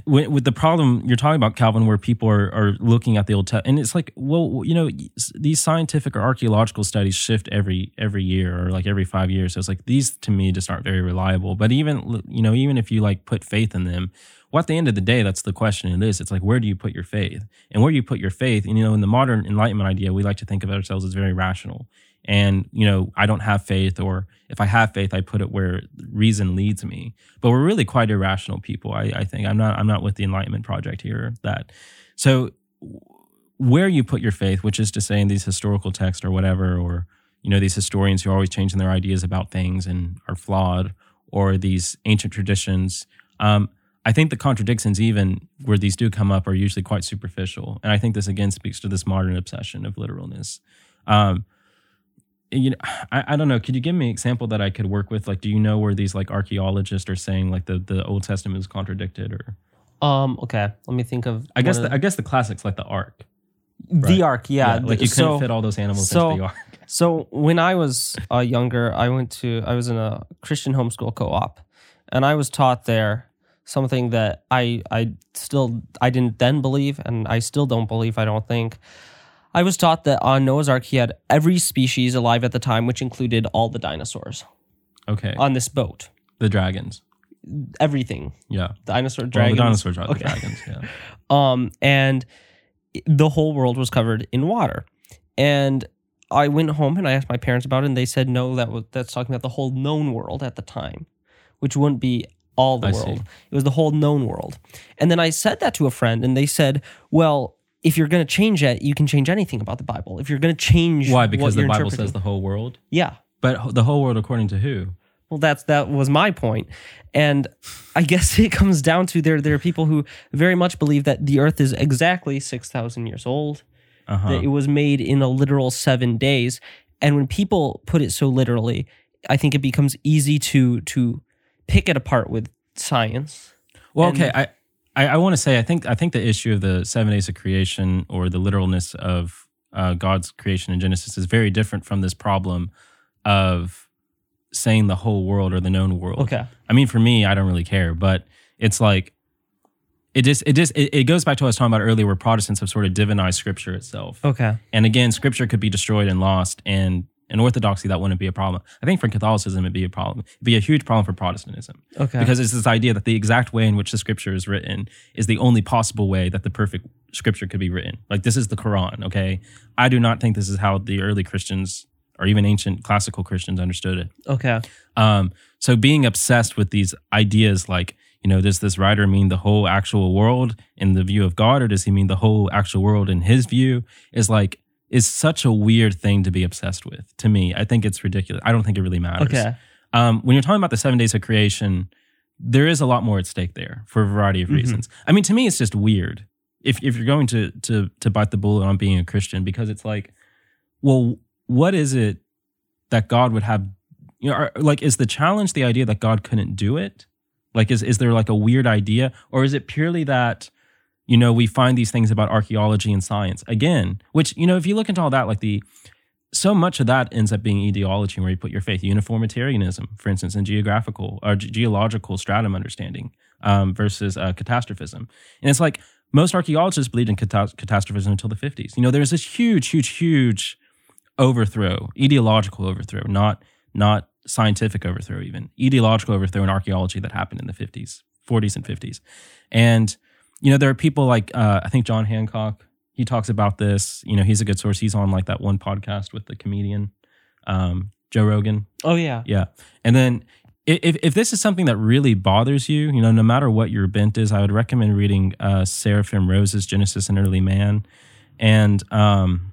with the problem you're talking about, Calvin, where people are, are looking at the Old Testament, and it's like, well, you know, these scientific or archaeological studies shift every every year or like every five years. So it's like these to me just aren't very reliable. But even you know, even if you like put faith in them, well, at the end of the day, that's the question. It is. It's like where do you put your faith, and where do you put your faith? And you know, in the modern Enlightenment idea, we like to think of ourselves as very rational and you know i don't have faith or if i have faith i put it where reason leads me but we're really quite irrational people i, I think i'm not i'm not with the enlightenment project here that so where you put your faith, which is to say in these historical texts or whatever, or you know these historians who are always changing their ideas about things and are flawed, or these ancient traditions. Um, I think the contradictions, even where these do come up, are usually quite superficial, and I think this again speaks to this modern obsession of literalness. Um, you know, I, I don't know. Could you give me an example that I could work with? Like, do you know where these like archaeologists are saying like the, the Old Testament is contradicted, or Um. Okay. Let me think of. I guess the, I guess the classics like the Ark. the, right. ark. Yeah. like you couldn't so, fit all those animals so- into the Ark. So when I was uh, younger, I went to I was in a Christian homeschool co-op, and I was taught there something that I I still I didn't then believe, and I still don't believe. I don't think. I was taught that on Noah's Ark he had every species alive at the time, which included all the dinosaurs Okay, on this boat. the dragons. Everything, Yeah, dinosaur well, dragons. the dinosaurs are the Okay. dragons. Yeah. um, and the whole world was covered in water. And I went home and I asked my parents about it, and they said no, that was that's talking about the whole known world at the time, which wouldn't be all the I world. see. It was the whole known world. And then I said that to a friend, and they said, "Well, if you're going to change it, you can change anything about the Bible. If you're going to change, Why? what Because the Bible says the whole world. yeah." But the whole world according to who? Well, that's that was my point, and I guess it comes down to there. There are people who very much believe that the Earth is exactly six thousand years old. Uh-huh. That it was made in a literal seven days, and when people put it so literally, I think it becomes easy to to pick it apart with science. Well, And- okay. I, I, I want to say I think I think the issue of the seven days of creation or the literalness of uh, God's creation in Genesis is very different from this problem of saying the whole world or the known world. Okay. I mean, for me, I don't really care, but it's like it just it just it, it goes back to what I was talking about earlier, where Protestants have sort of divinized Scripture itself. Okay. And again, Scripture could be destroyed and lost, and in Orthodoxy that wouldn't be a problem. I think for Catholicism it'd be a problem. It'd be a huge problem for Protestantism Okay. because it's this idea that the exact way in which the scripture is written is the only possible way that the perfect scripture could be written. Like this is the Quran, okay? I do not think this is how the early Christians or even ancient classical Christians understood it. okay. Um, so being obsessed with these ideas like, you know, does this writer mean the whole actual world in the view of God, or does he mean the whole actual world in his view? Is like is such a weird thing to be obsessed with. To me, I think it's ridiculous. I don't think it really matters Okay. um, when you're talking about the seven days of creation, there is a lot more at stake there for a variety of Mhm. reasons. I mean, to me, it's just weird if if you're going to to to bite the bullet on being a Christian because it's like, well, what is it that God would have? You know, are, like, is the challenge the idea that God couldn't do it? Like, is is there like a weird idea, or is it purely that? You know, we find these things about archaeology and science again, which you know, if you look into all that, like the so much of that ends up being ideology where you put your faith uniformitarianism for instance in geographical or ge- geological stratum understanding um, versus uh, catastrophism. And it's like most archaeologists believed in cata- catastrophism until the 50s you know there's this huge huge huge overthrow ideological overthrow not not scientific overthrow even ideological overthrow in archaeology that happened in the 50s 40s and 50s and you know there are people like uh, i think john hancock he talks about this. You know, he's a good source. He's on like that one podcast with the comedian um, Joe Rogan. Oh yeah. Yeah, and then if if this is something that really bothers you, you know, no matter what your bent is, I would recommend reading uh, Seraphim Rose's Genesis and Early Man, and um,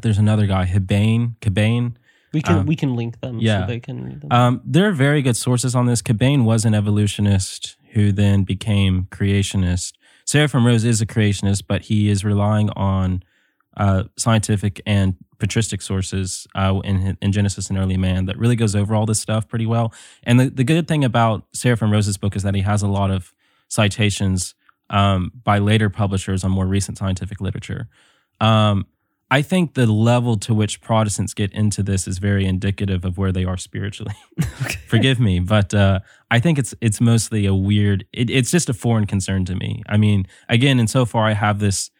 there's another guy, Hibane, Cabane. We can Um, we can link them yeah. so they can read them. Um, there are very good sources on this. Cabane was an evolutionist who then became creationist. Seraphim Rose is a creationist, but he is relying on uh, scientific and patristic sources uh, in, in Genesis and Early Man that really goes over all this stuff pretty well. And the, the good thing about Seraphim Rose's book is that he has a lot of citations um, by later publishers on more recent scientific literature. Um, I think the level to which Protestants get into this is very indicative of where they are spiritually. Forgive me, but uh, I think it's it's mostly a weird. It, it's just a foreign concern to me. I mean, again, and so far I have this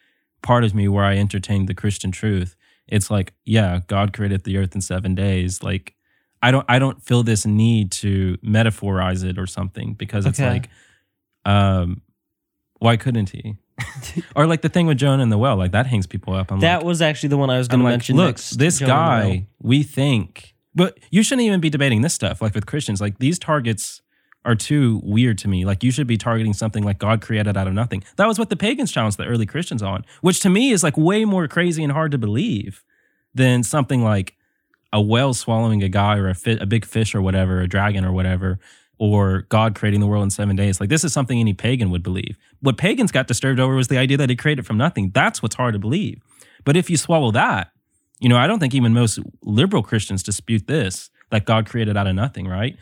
part of me where I entertain the Christian truth. It's like, yeah, God created the earth in seven days. Like, I don't I don't feel this need to metaphorize it or something because it's Okay. like, um, why couldn't he? or like the thing with Jonah and the well, like that hangs people up. I'm that like, was actually the one I was going to like, mention. look, next, this Jonah guy, we think, but you shouldn't even be debating this stuff. Like with Christians, like these targets are too weird to me. Like you should be targeting something like God created out of nothing. That was what the pagans challenged the early Christians on, which to me is like way more crazy and hard to believe than something like a whale swallowing a guy or a, fi- a big fish or whatever, a dragon or whatever, or God creating the world in seven days. Like this is something any pagan would believe. What pagans got disturbed over was the idea that he created from nothing. That's what's hard to believe. But if you swallow that, you know, I don't think even most liberal Christians dispute this that God created out of nothing, right?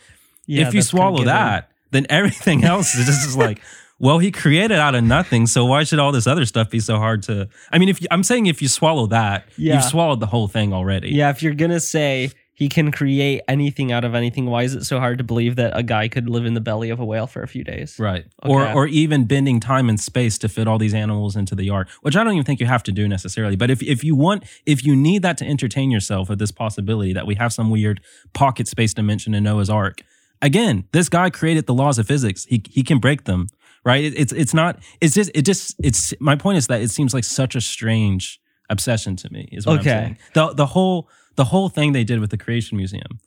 Yeah, if you swallow that, then everything else is just like, well, he created out of nothing, so why should all this other stuff be so hard to? I mean, if you, I'm saying if you swallow that, Yeah. you've swallowed the whole thing already. Yeah, if you're gonna say he can create anything out of anything, why is it so hard to believe that a guy could live in the belly of a whale for a few days? Right. Or or even bending time and space to fit all these animals into the yard, which I don't even think you have to do necessarily. But if if you want if you need that to entertain yourself with this possibility that we have some weird pocket space dimension in Noah's Ark, again, this guy created the laws of physics. He he can break them. Right? It, it's it's not it's just it just it's my point is that it seems like such a strange obsession to me, is what Okay. I'm saying. The the whole the whole thing they did with the creation museum.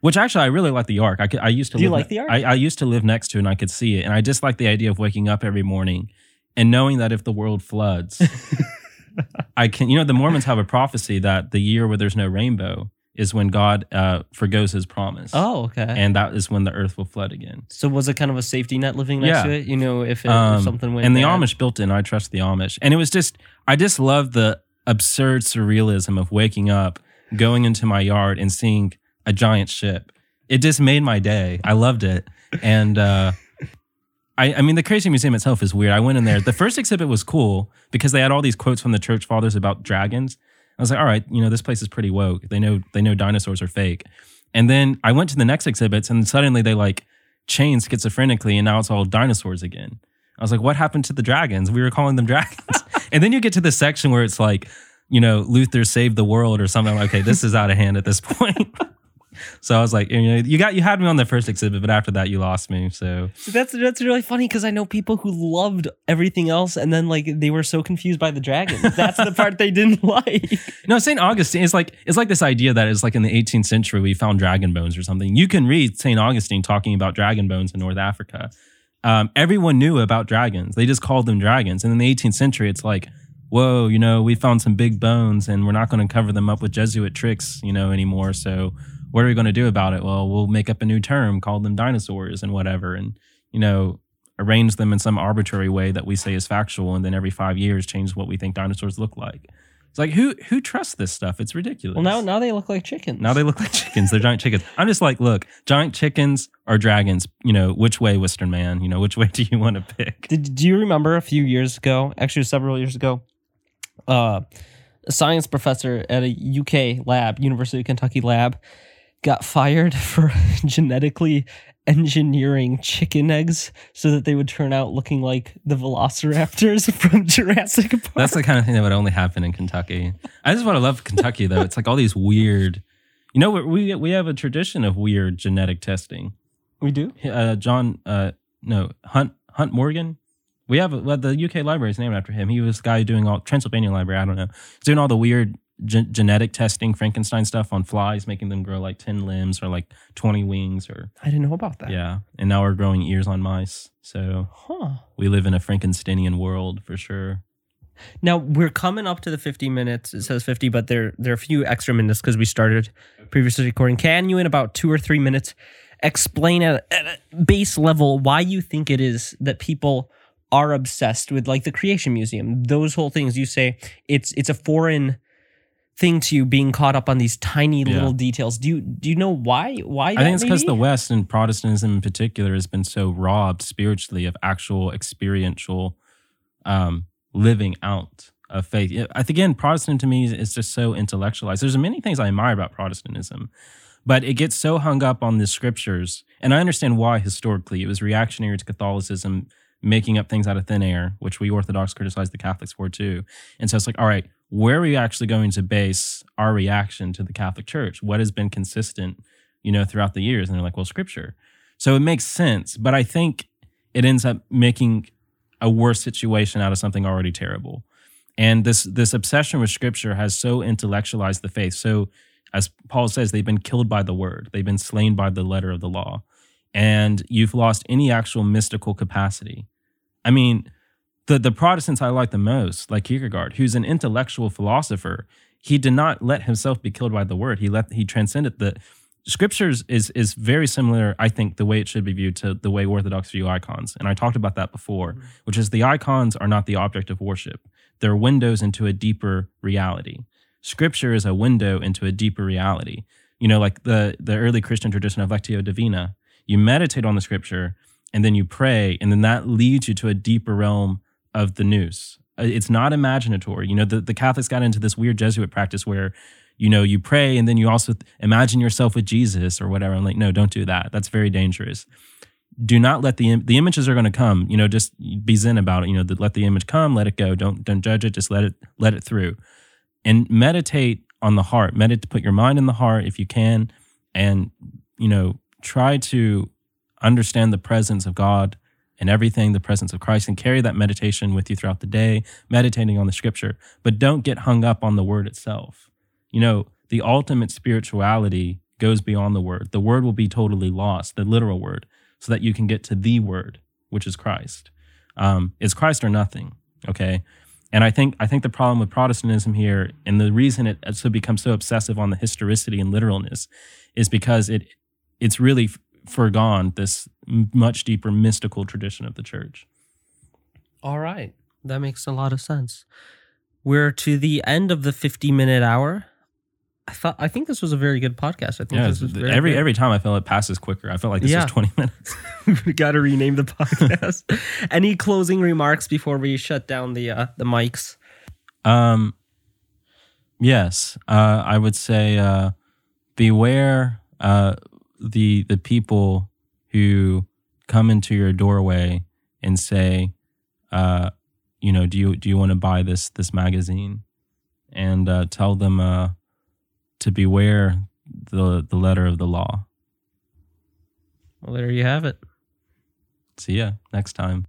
Which actually, I really like the ark. I, could, I used to Do you live like the Ark? I, I used to live next to it and I could see it. And I just like the idea of waking up every morning and knowing that if the world floods, I can, you know, the Mormons have a prophecy that the year where there's no rainbow is when God uh, forgoes his promise. Oh, okay. And that is when the earth will flood again. so was it kind of a safety net living next Yeah. to it? You know, if, it, Um, if something went and the bad? Amish built in. I trust the Amish. And it was just, I just love the absurd surrealism of waking up, going into my yard, and seeing a giant ship. It just made my day. I loved it. And uh, I, I mean, the Creation Museum itself is weird. I went in there. The first exhibit was cool because they had all these quotes from the church fathers about dragons. I was like, all right, you know, this place is pretty woke. They know they know dinosaurs are fake. And then I went to the next exhibits, and suddenly they like changed schizophrenically, and now it's all dinosaurs again. I was like, what happened to the dragons? We were calling them dragons. and then you get to this section where it's like, you know, Luther saved the world or something. I'm like, okay, this is out of hand at this point. so I was like, you know, you got you had me on the first exhibit, but after that, you lost me. So That's that's really funny because I know people who loved everything else, and then like they were so confused by the dragon. That's the part they didn't like. no, Saint Augustine is like it's like this idea that it's like in the 18th century we found dragon bones or something. You can read Saint Augustine talking about dragon bones in North Africa. Um, everyone knew about dragons. They just called them dragons. And in the 18th century, it's like, whoa, you know, we found some big bones, and we're not going to cover them up with Jesuit tricks, you know, anymore. So what are we going to do about it? Well, we'll make up a new term, call them dinosaurs and whatever, and you know, arrange them in some arbitrary way that we say is factual, and then every five years change what we think dinosaurs look like. It's like who who trusts this stuff? It's ridiculous. Well, now now they look like chickens. Now they look like chickens. They're giant chickens. I'm just like, look, giant chickens or dragons. You know, which way, Western man? You know, which way do you want to pick? Did do you remember a few years ago, actually several years ago, uh, a science professor at a UK lab, University of Kentucky lab, got fired for genetically engineering chicken eggs so that they would turn out looking like the velociraptors from Jurassic Park. That's the kind of thing that would only happen in Kentucky. I just want to love Kentucky though. It's like all these weird. You know, we we have a tradition of weird genetic testing. we do. Uh, John, uh, no, Hunt Hunt Morgan. We have well, the UK library is named after him. He was the guy doing all Transylvania library. I don't know, He's doing all the weird gen- genetic testing, Frankenstein stuff on flies, making them grow like ten limbs or like twenty wings, or I didn't know about that. yeah. And now we're growing ears on mice. So Huh. we live in a Frankensteinian world for sure. Now we're coming up to the 50 minutes. It says 50, but there there are a few extra minutes because we started previously recording. Can you, in about two or three minutes, explain at, at a base level why you think it is that people are obsessed with like the Creation Museum? Those whole things you say it's it's a foreign thing to you being caught up on these tiny Yeah. little details. Do you do you know why why? I think it's because the West and Protestantism in particular has been so robbed spiritually of actual experiential um, living out of faith. I think again, Protestant to me is- is just so intellectualized. There's many things I admire about Protestantism, but it gets so hung up on the scriptures, and I understand why historically it was reactionary to Catholicism, making up things out of thin air, which we Orthodox criticize the Catholics for too. And so it's like, all right, where are we actually going to base our reaction to the Catholic Church? What has been consistent, you know, throughout the years? And they're like, well, Scripture. So it makes sense, but I think it ends up making a worse situation out of something already terrible. And this this obsession with Scripture has so intellectualized the faith. So, as Paul says, they've been killed by the word; they've been slain by the letter of the law. and you've lost any actual mystical capacity. I mean, the the Protestants I like the most, like Kierkegaard, who's an intellectual philosopher, he did not let himself be killed by the word. He let he transcended the scriptures is is very similar, I think, the way it should be viewed to the way Orthodox view icons. And I talked about that before, mm-hmm. which is the icons are not the object of worship. They're windows into a deeper reality. Scripture is a window into a deeper reality. You know, like the the early Christian tradition of Lectio Divina. You meditate on the scripture and then you pray, and then that leads you to a deeper realm of the nous. Uh, it's not imaginatory. You know, the, the Catholics got into this weird Jesuit practice where you know, you pray and then you also imagine yourself with Jesus or whatever. I'm like, no, don't do that. That's very dangerous. Do not let the the images are going to come. You know, just be zen about it. You know, let the image come, let it go. Don't don't judge it. Just let it let it through, and meditate on the heart. Meditate. Put your mind in the heart if you can, and you know, try to understand the presence of God and everything, the presence of Christ, and carry that meditation with you throughout the day, meditating on the Scripture. But don't get hung up on the Word itself you know, the ultimate spirituality goes beyond the word. The word will be totally lost, the literal word, so that you can get to the word, which is Christ. Um, Christ or nothing. Okay. And I think I think the problem with Protestantism here, and the reason it has become so obsessive on the historicity and literalness, is because it it's really forgone this much deeper mystical tradition of the church. All right, that makes a lot of sense. We're to the end of the 50 minute hour. I thought I think this was a very good podcast. I think yeah, this was every good. every time I feel it passes quicker. I felt like this yeah. was twenty minutes. we got to rename the podcast. Any closing remarks before we shut down the uh, the mics? Um, yes, uh, I would say uh, beware uh, the the people who come into your doorway and say, uh, you know, do you do you want to buy this this magazine? And uh, tell them uh, to beware the the letter of the law. Well, there you have it. See ya next time.